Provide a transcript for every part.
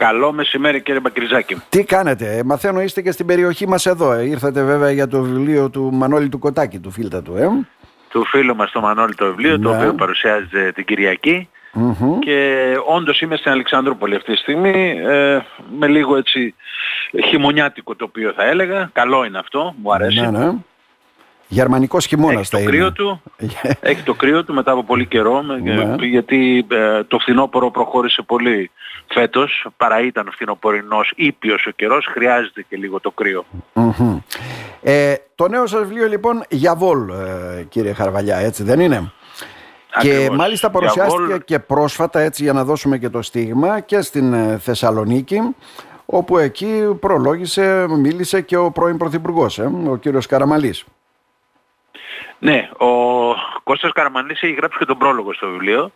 Καλό μεσημέρι κύριε Μπακριζάκη. Τι κάνετε, μαθαίνω είστε και στην περιοχή μας εδώ. Ε. Ήρθατε βέβαια για το βιβλίο του Μανώλη του Κοτάκη, του φίλτα του. Ε; Του φίλου μας το Μανώλη το βιβλίο, το ναι. οποίο παρουσιάζεται την κυριακη Και όντως είμαι στην Αλεξανδρούπολη αυτή τη στιγμή, ε, με λίγο έτσι χειμωνιάτικο τοπίο θα έλεγα. Καλό είναι αυτό, μου αρέσει. Ναι, ναι. Γερμανικός χειμώνας θα το Κρύο του, έχει το κρύο του μετά από πολύ καιρό, ναι. γιατί ε, το φθινόπωρο προχώρησε πολύ φέτος, παρά ήταν φθινοπορεινός ήπιος ο καιρός, χρειάζεται και λίγο το κρύο. Ε, το νέο σας βιβλίο λοιπόν για Βόλ, ε, κύριε Χαρβαλιά, έτσι δεν είναι; Και μάλιστα παρουσιάστηκε και πρόσφατα έτσι για να δώσουμε και το στίγμα και στην ε, Θεσσαλονίκη όπου εκεί προλόγησε, μίλησε και ο πρώην Πρωθυπουργός, ε, ο κύριος Καραμαλής. Ναι, ο Κώστας Καραμανής έχει γράψει και τον πρόλογο στο βιβλιο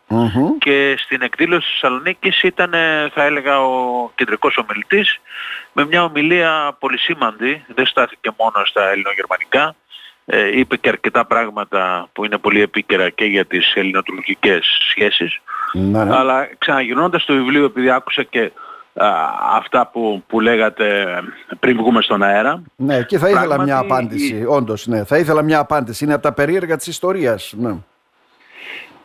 και στην εκδήλωση της Θεσσαλονίκης ήταν θα έλεγα ο κεντρικός ομιλητής με μια ομιλία πολύ σήμαντη, δεν στάθηκε μόνο στα ελληνογερμανικά, ε, είπε και αρκετά πράγματα που είναι πολύ επίκαιρα και για τις ελληνοτουρκικές σχέσεις, ναι, ναι. αλλά ξαναγυρνώντας το βιβλίο επειδή άκουσα και αυτά που, που λέγατε πριν βγούμε στον αέρα. Ναι, και θα ήθελα μια απάντηση, η... όντως, ναι. Θα ήθελα μια απάντηση. Είναι από τα περίεργα της ιστορίας, ναι.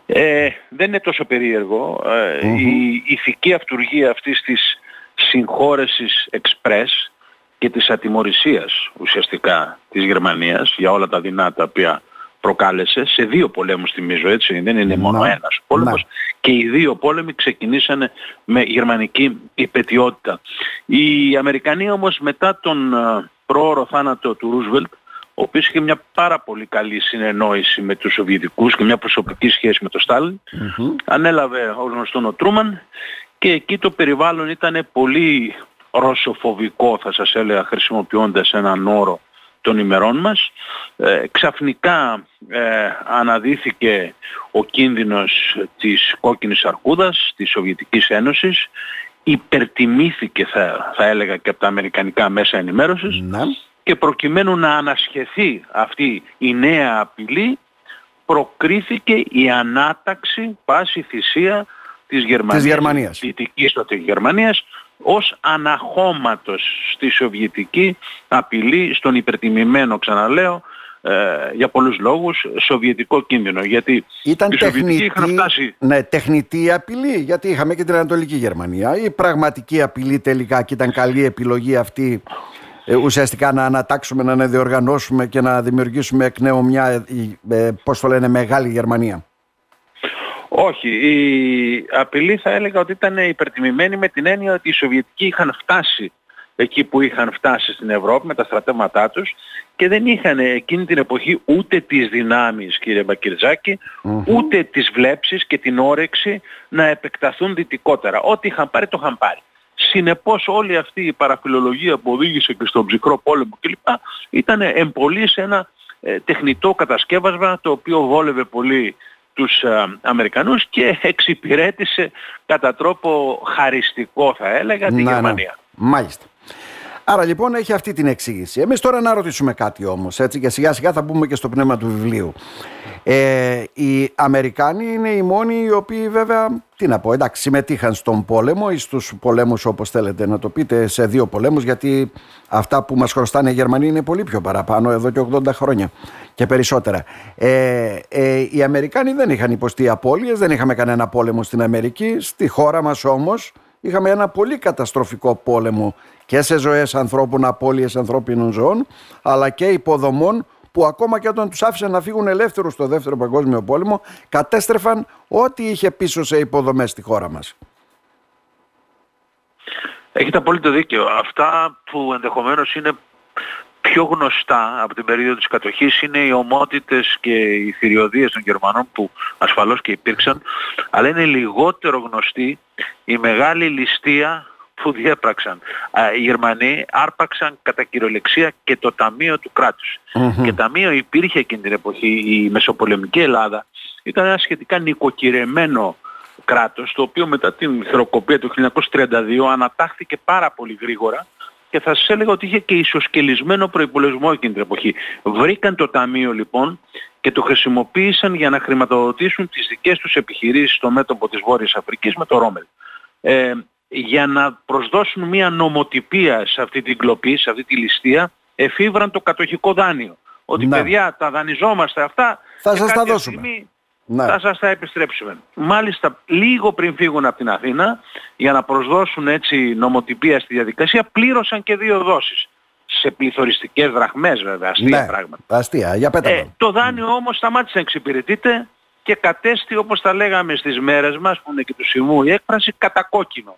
Ε, δεν είναι τόσο περίεργο. Ε, η ηθική αυτουργία αυτής της συγχώρεσης εξπρές και της ατιμορρησίας ουσιαστικά της Γερμανίας για όλα τα δεινά τα οποία προκάλεσε σε δύο πολέμους θυμίζω έτσι, δεν είναι μόνο να, ένας πόλεμος και οι δύο πόλεμοι ξεκινήσανε με γερμανική υπετιότητα. Οι Αμερικανοί όμως μετά τον ε, πρόωρο θάνατο του Ρούσβελτ ο οποίος είχε μια πάρα πολύ καλή συνεννόηση με τους Σοβιετικούς και μια προσωπική σχέση με τον Στάλιν, ανέλαβε ως γνωστόν ο Τρούμαν και εκεί το περιβάλλον ήταν πολύ ρωσοφοβικό θα σας έλεγα χρησιμοποιώντας έναν όρο των ημερών μας. Ε, ξαφνικά ε, αναδύθηκε ο κίνδυνος της κόκκινης αρκούδας της Σοβιετικής Ένωσης υπερτιμήθηκε θα, θα έλεγα και από τα αμερικανικά μέσα ενημέρωσης ναι. και προκειμένου να ανασχεθεί αυτή η νέα απειλή προκρίθηκε η ανάταξη πάση θυσία της Γερμανίας, της Γερμανίας. της Γερμανίας ως αναχώματος στη Σοβιετική απειλή στον υπερτιμημένο ξαναλέω ε, για πολλούς λόγους σοβιετικό κίνδυνο. Γιατί ήταν τεχνητή, φτάσει... ναι, τεχνητή απειλή γιατί είχαμε και την Ανατολική Γερμανία. Η πραγματική απειλή τελικά και ήταν καλή επιλογή αυτή ε, ουσιαστικά να ανατάξουμε, να αναδιοργανώσουμε και να δημιουργήσουμε εκ νέου μια ε, πώς το λένε μεγάλη Γερμανία όχι, η απειλή θα έλεγα ότι ήταν υπερτιμημένη με την έννοια ότι οι Σοβιετικοί είχαν φτάσει εκεί που είχαν φτάσει στην Ευρώπη με τα στρατεύματά τους και δεν είχαν εκείνη την εποχή ούτε τις δυνάμεις κύριε μπακυρζακη ούτε τις βλέψεις και την όρεξη να επεκταθούν δυτικότερα. Ό,τι είχαν πάρει το είχαν πάρει. Συνεπώς όλη αυτή η παραφιλολογία που οδήγησε και στον ψυχρό πόλεμο κλπ. ήταν εμπολή σε ένα ε, τεχνητό κατασκεύασμα το οποίο βόλευε πολύ τους ε, Αμερικανούς και εξυπηρέτησε κατά τρόπο χαριστικό θα έλεγα τη Γερμανία. Μάλιστα. Άρα λοιπόν έχει αυτή την εξήγηση. Εμείς τώρα να ρωτήσουμε κάτι όμως έτσι και σιγά σιγά θα μπούμε και στο πνεύμα του βιβλίου. Ε, οι Αμερικάνοι είναι οι μόνοι οι οποίοι βέβαια, τι να πω, εντάξει, συμμετείχαν στον πόλεμο ή στους πολέμους όπως θέλετε να το πείτε σε δύο πολέμους γιατί αυτά που μας χρωστάνε οι Γερμανοί είναι πολύ πιο παραπάνω εδώ και 80 χρόνια και περισσότερα. Ε, ε, οι Αμερικάνοι δεν είχαν υποστεί απώλειες, δεν είχαμε κανένα πόλεμο στην Αμερική. Στη χώρα μας όμως είχαμε ένα πολύ καταστροφικό πόλεμο και σε ζωές ανθρώπων, απώλειες ανθρώπινων ζώων, αλλά και υποδομών που ακόμα και όταν τους άφησαν να φύγουν ελεύθερους στο δεύτερο παγκόσμιο πόλεμο, κατέστρεφαν ό,τι είχε πίσω σε υποδομές στη χώρα μας. Έχετε απόλυτο δίκαιο. Αυτά που ενδεχομένως είναι πιο γνωστά από την περίοδο της κατοχής είναι οι ομότητες και οι θηριωδίες των Γερμανών που ασφαλώς και υπήρξαν, αλλά είναι λιγότερο γνωστή η μεγάλη ληστεία που διέπραξαν. Οι Γερμανοί άρπαξαν κατά κυριολεξία και το ταμείο του κρατους Και ταμείο υπήρχε εκείνη την εποχή. Η Μεσοπολεμική Ελλάδα ήταν ένα σχετικά νοικοκυρεμένο κράτος, το οποίο μετά την θεροκοπία του 1932 ανατάχθηκε πάρα πολύ γρήγορα και θα σας έλεγα ότι είχε και ισοσκελισμένο προϋπολογισμό εκείνη την εποχή. Βρήκαν το ταμείο λοιπόν και το χρησιμοποίησαν για να χρηματοδοτήσουν τις δικές τους επιχειρήσεις στο μέτωπο της Βόρειας Αφρικής με το Ρόμελ. Ε, για να προσδώσουν μια νομοτυπία σε αυτή την κλοπή, σε αυτή τη ληστεία, εφήβραν το κατοχικό δάνειο. Ότι Ναι. παιδιά τα δανειζόμαστε αυτά Θα και σας τα κάποια δώσουμε. στιγμή Ναι. θα σας τα επιστρέψουμε. Μάλιστα λίγο πριν φύγουν από την Αθήνα για να προσδώσουν έτσι νομοτυπία στη διαδικασία πλήρωσαν και δύο δόσεις. Σε πληθωριστικές δραχμές βέβαια, αστεία Ναι, πράγματα. αστεία. Για πέτα Ε, το. το δάνειο όμως σταμάτησε να εξυπηρετείται και κατέστη όπως τα λέγαμε στις μέρες μας που είναι και του Σημού η έκφραση κατακόκκινο.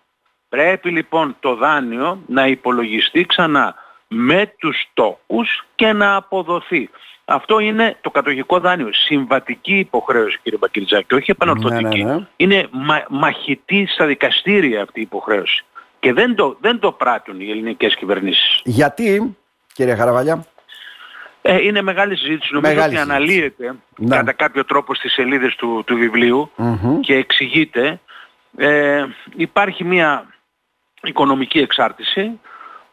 Πρέπει λοιπόν το δάνειο να υπολογιστεί ξανά με τους τόκους και να αποδοθεί. Αυτό είναι το κατοχικό δάνειο. Συμβατική υποχρέωση κύριε Μπακυρτζάκη, όχι επανορθωτική. Ναι, ναι, ναι. Είναι μα- μαχητή στα δικαστήρια αυτή η υποχρέωση. Και δεν το, δεν το πράττουν οι ελληνικές κυβερνήσεις. Γιατί, κύριε Χαραβαλιά, Ε, είναι μεγάλη συζήτηση. Νομίζω Μεγάλη ότι συζήτηση. αναλύεται Ναι. κατά κάποιο τρόπο στις σελίδες του, του βιβλίου Μμμ. και εξηγείται. Ε, υπάρχει μια οικονομική εξάρτηση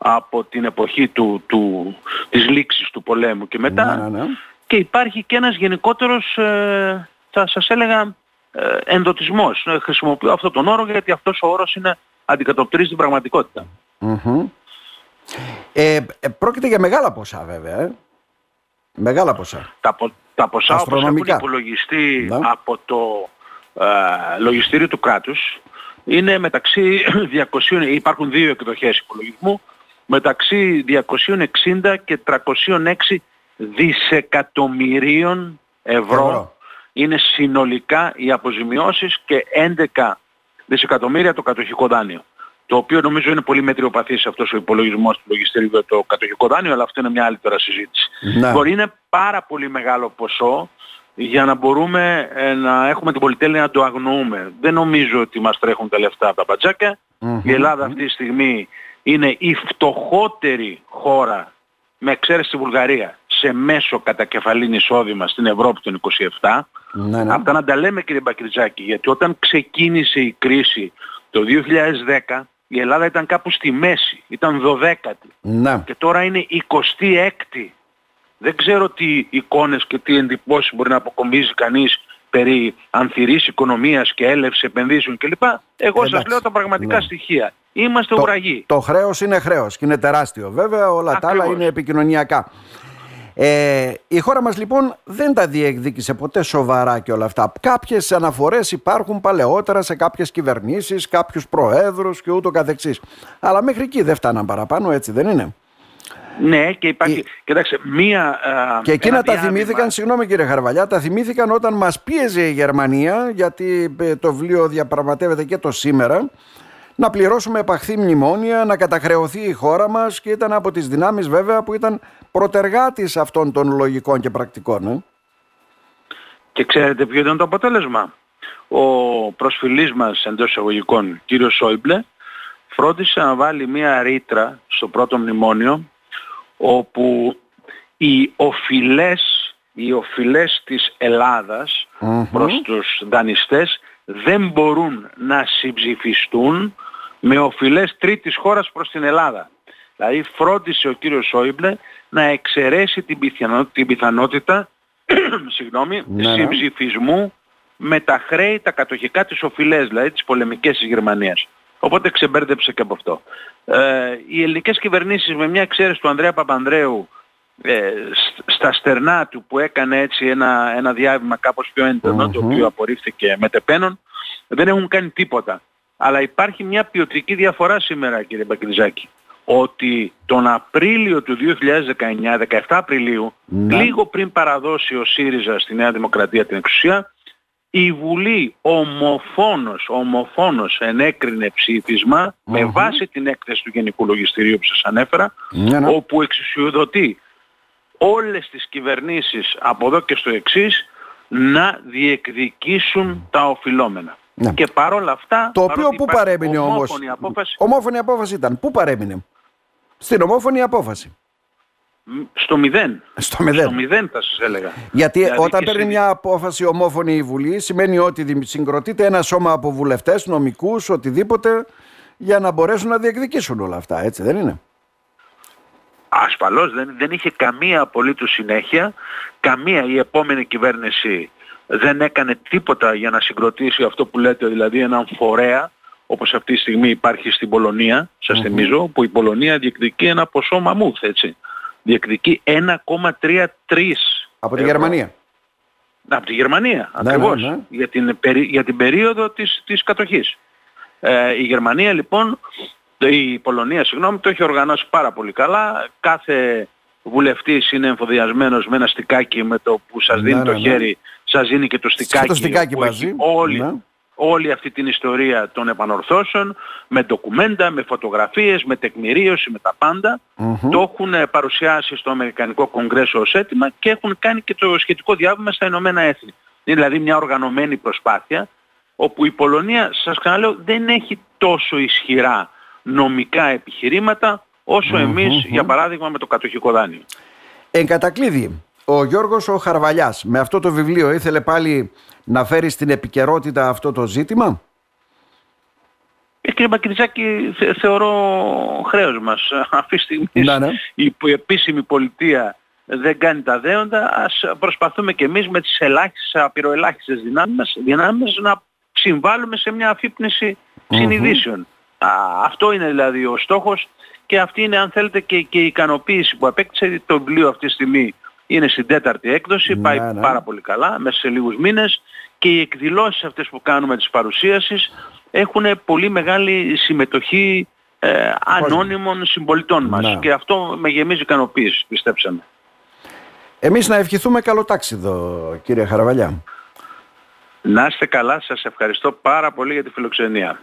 από την εποχή του, του, της λήξης του πολέμου και μετά Ναι, ναι, ναι. και υπάρχει και ένας γενικότερος, ε, θα σας έλεγα, ε, ενδοτισμός. Ε, Χρησιμοποιώ αυτόν τον όρο γιατί αυτός ο όρος είναι αντικατοπτρίζει την πραγματικότητα. Μμμ. Ε, ε, πρόκειται για μεγάλα ποσά βέβαια. Ε. Μεγάλα ποσά. τα, πο- τα ποσά όπως έχουν Αστρονομικά. υπολογιστεί Ναι. από το ε, λογιστήριο του κράτους είναι μεταξύ 200, υπάρχουν δύο εκδοχές υπολογισμού, μεταξύ 260 και 306 δισεκατομμυρίων ευρώ, Ευρώ. είναι συνολικά οι αποζημιώσεις και 11 δισεκατομμύρια το κατοχικό δάνειο. Το οποίο νομίζω είναι πολύ μετριοπαθής αυτός ο υπολογισμός του λογιστήριου για το κατοχικό δάνειο, αλλά αυτό είναι μια άλλη τώρα συζήτηση. Ναι. Μπορεί είναι πάρα πολύ μεγάλο ποσό για να μπορούμε ε, να έχουμε την πολυτέλεια να το αγνοούμε. Δεν νομίζω ότι μας τρέχουν τα λεφτά από τα μπατζάκια. Μμμ. Η Ελλάδα αυτή τη στιγμή είναι η φτωχότερη χώρα με εξαίρεση τη Βουλγαρία σε μέσο κατακεφαλήν εισόδημα στην Ευρώπη των 27. Ναι, ναι. Αυτά να τα λέμε κύριε Μπακριτζάκη, γιατί όταν ξεκίνησε η κρίση το 2010 η Ελλάδα ήταν κάπου στη μέση, ήταν 12η Ναι. και τώρα είναι 26η. Δεν ξέρω τι εικόνες και τι εντυπώσεις μπορεί να αποκομίζει κανείς περί ανθυρής οικονομίας και έλευσης επενδύσεων κλπ. Εγώ σας Εντάξει, λέω τα πραγματικά ναι. στοιχεία. Είμαστε Το, ουραγοί. το χρέος είναι χρέος και είναι τεράστιο. Βέβαια όλα τα άλλα Ακριβώς. είναι επικοινωνιακά. Ε, η χώρα μας λοιπόν δεν τα διεκδίκησε ποτέ σοβαρά και όλα αυτά. Κάποιες αναφορές υπάρχουν παλαιότερα σε κάποιες κυβερνήσεις, κάποιους προέδρους και ούτω καθεξής. Αλλά μέχρι εκεί δεν φτάναν παραπάνω έτσι δεν είναι; Ναι και υπάρχει, Η- κοιτάξτε, μία... α, Και εκείνα ένα τα διάβημα- θυμήθηκαν, συγγνώμη κύριε Χαρβαλιά, τα θυμήθηκαν όταν μας πίεζε η Γερμανία, γιατί ε, το βιβλίο διαπραγματεύεται και το σήμερα, να πληρώσουμε επαχθή μνημόνια, να καταχρεωθεί η χώρα μας και ήταν από τις δυνάμεις βέβαια που ήταν προτεργάτης αυτών των λογικών και πρακτικών. Ε. Και ξέρετε ποιο ήταν το αποτέλεσμα; Ο προσφυλής μας εντός εισαγωγικών, κύριος Σόιμπλε, φρόντισε να βάλει μία ρήτρα στο πρώτο μνημόνιο όπου οι οφειλές, οι οφειλές της ελλαδας Μμμ. προς τους δανειστές δεν μπορούν να συμψηφιστούν με οφειλές τρίτης χώρας προς την Ελλάδα. Δηλαδή φρόντισε ο κύριος Σόιμπλε να εξαιρέσει την, πιθανό- την πιθανότητα συγγνώμη, Ναι, ναι. συμψηφισμού με τα χρέη τα κατοχικά της οφειλές, δηλαδή τις πολεμικές της Γερμανίας. Οπότε ξεμπέρδεψε και από αυτό. Ε, οι ελληνικές κυβερνήσεις με μια εξαίρεση του Ανδρέα Παπανδρέου ε, σ- στα στερνά του που έκανε έτσι ένα, ένα διάβημα κάπως πιο έντονο, το Μμμ. οποίο απορρίφθηκε μετεπένων, δεν έχουν κάνει τίποτα. Αλλά υπάρχει μια ποιοτική διαφορά σήμερα κύριε Μπακρυζάκη ότι τον Απρίλιο του 2019, 17 Απριλίου, Ναι. λίγο πριν παραδώσει ο ΣΥΡΙΖΑ στη Νέα Δημοκρατία την εξουσία, η Βουλή ομοφόνος, ομοφόνος ενέκρινε ψήφισμα με Μμμ. βάση την έκθεση του Γενικού Λογιστηρίου που σας ανέφερα, Ναι, ναι. όπου εξουσιοδοτεί όλες τις κυβερνήσεις από εδώ και στο εξής να διεκδικήσουν τα οφειλόμενα. Ναι. Και παρόλα αυτά, Το οποίο παρότι πού υπάρχει παρέμεινε όμως; ομόφωνη απόφαση, Ομόφωνη απόφαση ήταν. Πού παρέμεινε; Στην ομόφωνη απόφαση. μ, στο μηδέν. Στο μηδέν. Στο μηδέν θα σας έλεγα. Γιατί Δηλαδή όταν και παίρνει στη- μια απόφαση ομόφωνη η Βουλή, σημαίνει ότι δη- συγκροτείται ένα σώμα από βουλευτές, νομικούς, οτιδήποτε, για να μπορέσουν να διεκδικήσουν όλα αυτά. Έτσι δεν είναι; Ασφαλώς δεν, δεν είχε καμία απολύτως συνέχεια, καμία η επόμενη κυβέρνηση δεν έκανε τίποτα για να συγκροτήσει αυτό που λέτε δηλαδή έναν φορέα, όπως αυτή τη στιγμή υπάρχει στην Πολωνία, σας θυμίζω, που η Πολωνία διεκδικεί ένα ποσό μαμούθ, έτσι. Διεκδικεί 1,33 Από τη Γερμανία. Από τη Γερμανία, ναι, ακριβώς. Ναι, ναι. Για, την, για την περίοδο της, της κατοχής. Ε, η Γερμανία λοιπόν, η Πολωνία συγγνώμη, το έχει οργανώσει πάρα πολύ καλά. Κάθε βουλευτής είναι εμφοδιασμένος με ένα στικάκι με το που σας δίνει το χέρι, σας δίνει και το στικάκι. Το στικάκι μαζί. Όλοι, όλη αυτή την ιστορία των επανορθώσεων με ντοκουμέντα, με φωτογραφίες, με τεκμηρίωση, με τα παντα Το έχουν παρουσιάσει στο Αμερικανικό Κογκρέσο ως έτοιμα και έχουν κάνει και το σχετικό διάβημα στα Ηνωμένα Έθνη. Είναι δηλαδή μια οργανωμένη προσπάθεια όπου η Πολωνία, σας ξαναλέω, δεν έχει τόσο ισχυρά νομικά επιχειρήματα όσο εμείς, για παράδειγμα, με το κατοχικό δάνειο. Εν κατακλείδη, ο Γιώργος ο Χαρβαλιάς με αυτό το βιβλίο ήθελε πάλι να φέρει στην επικαιρότητα αυτό το ζήτημα; Ε, κύριε Μακριτζάκη, θεωρώ χρέος μας. Αυτή τη στιγμή ναι. η επίσημη πολιτεία δεν κάνει τα δέοντα. Ας προσπαθούμε και εμείς με τις ελάχιστες, απειροελάχιστες δυνάμεις, δυνάμεις να συμβάλλουμε σε μια αφύπνιση συνειδήσεων. αυτό είναι δηλαδή ο στόχος και αυτή είναι αν θέλετε και, και η ικανοποίηση που απέκτησε το βιβλίο αυτή τη στιγμή είναι στην τέταρτη έκδοση, ναι, πάει ναι. πάρα πολύ καλά, μέσα σε λίγους μήνες και οι εκδηλώσεις αυτές που κάνουμε της παρουσίασης έχουν πολύ μεγάλη συμμετοχή ε, ανώνυμων συμπολιτών μας ναι. και αυτό με γεμίζει ικανοποίηση, πιστέψαμε. Εμείς να ευχηθούμε καλό τάξιδο κύριε Χαραβαλιά. Να είστε καλά, σας ευχαριστώ πάρα πολύ για τη φιλοξενία.